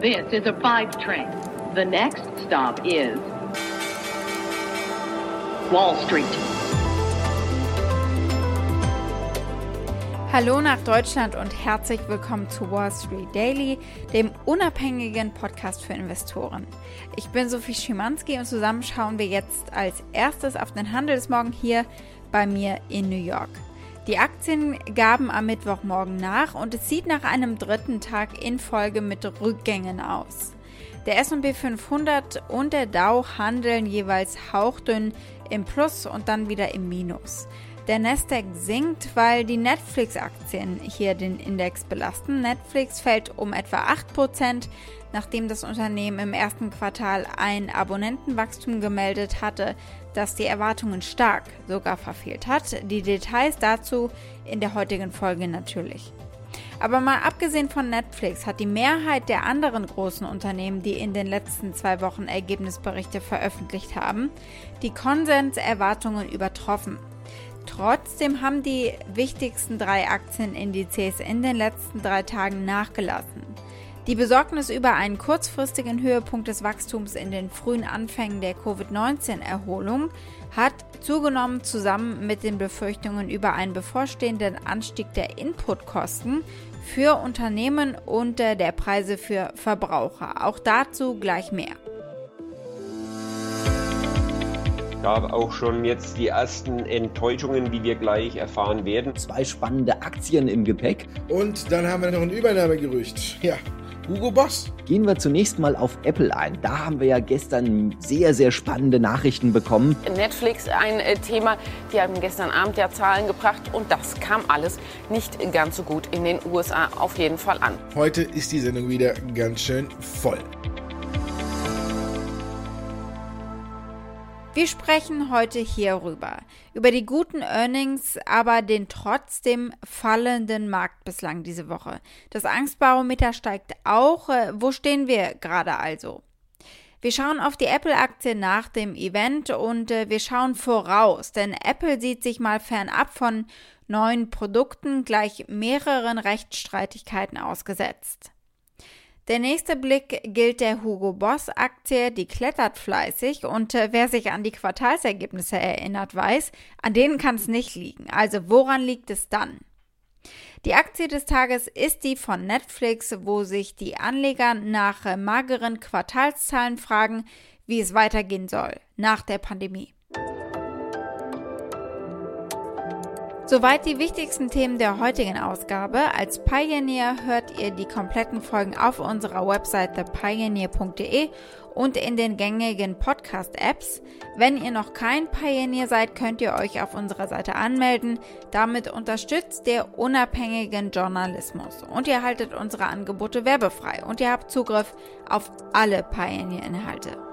This is a five train. The next stop is Wall Street. Hallo nach Deutschland und herzlich willkommen zu Wall Street Daily, dem unabhängigen Podcast für Investoren. Ich bin Sophie Schimanski und zusammen schauen wir jetzt als erstes auf den Handelsmorgen hier bei mir in New York. Die Aktien gaben am Mittwochmorgen nach und es sieht nach einem dritten Tag in Folge mit Rückgängen aus. Der S&P 500 und der Dow handeln jeweils hauchdünn im Plus und dann wieder im Minus. Der Nasdaq sinkt, weil die Netflix-Aktien hier den Index belasten. Netflix fällt um etwa 8%, nachdem das Unternehmen im ersten Quartal ein Abonnentenwachstum gemeldet hatte, das die Erwartungen stark sogar verfehlt hat. Die Details dazu in der heutigen Folge natürlich. Aber mal abgesehen von Netflix hat die Mehrheit der anderen großen Unternehmen, die in den letzten zwei Wochen Ergebnisberichte veröffentlicht haben, die Konsenserwartungen übertroffen. Trotzdem haben die wichtigsten drei Aktienindizes in den letzten drei Tagen nachgelassen. Die Besorgnis über einen kurzfristigen Höhepunkt des Wachstums in den frühen Anfängen der Covid-19-Erholung hat zugenommen zusammen mit den Befürchtungen über einen bevorstehenden Anstieg der Inputkosten für Unternehmen und der Preise für Verbraucher. Auch dazu gleich mehr. Gab auch schon jetzt die ersten Enttäuschungen, wie wir gleich erfahren werden. Zwei spannende Aktien im Gepäck. Und dann haben wir noch ein Übernahmegerücht. Ja, Hugo Boss. Gehen wir zunächst mal auf Apple ein. Da haben wir ja gestern sehr, sehr spannende Nachrichten bekommen. Netflix ein äh, Thema. Die haben gestern Abend ja Zahlen gebracht und das kam alles nicht ganz so gut in den USA auf jeden Fall an. Heute ist die Sendung wieder ganz schön voll. Wir sprechen heute hierüber, über die guten Earnings, aber den trotzdem fallenden Markt bislang diese Woche. Das Angstbarometer steigt auch. Äh, wo stehen wir gerade also? Wir schauen auf die Apple-Aktie nach dem Event und äh, wir schauen voraus, denn Apple sieht sich mal fernab von neuen Produkten gleich mehreren Rechtsstreitigkeiten ausgesetzt. Der nächste Blick gilt der Hugo Boss Aktie, die klettert fleißig und äh, wer sich an die Quartalsergebnisse erinnert, weiß, an denen kann es nicht liegen. Also woran liegt es dann? Die Aktie des Tages ist die von Netflix, wo sich die Anleger nach äh, mageren Quartalszahlen fragen, wie es weitergehen soll nach der Pandemie. Soweit die wichtigsten Themen der heutigen Ausgabe. Als Pioneer hört ihr die kompletten Folgen auf unserer Website thepioneer.de und in den gängigen Podcast-Apps. Wenn ihr noch kein Pioneer seid, könnt ihr euch auf unserer Seite anmelden. Damit unterstützt ihr unabhängigen Journalismus und ihr haltet unsere Angebote werbefrei und ihr habt Zugriff auf alle Pioneer-Inhalte.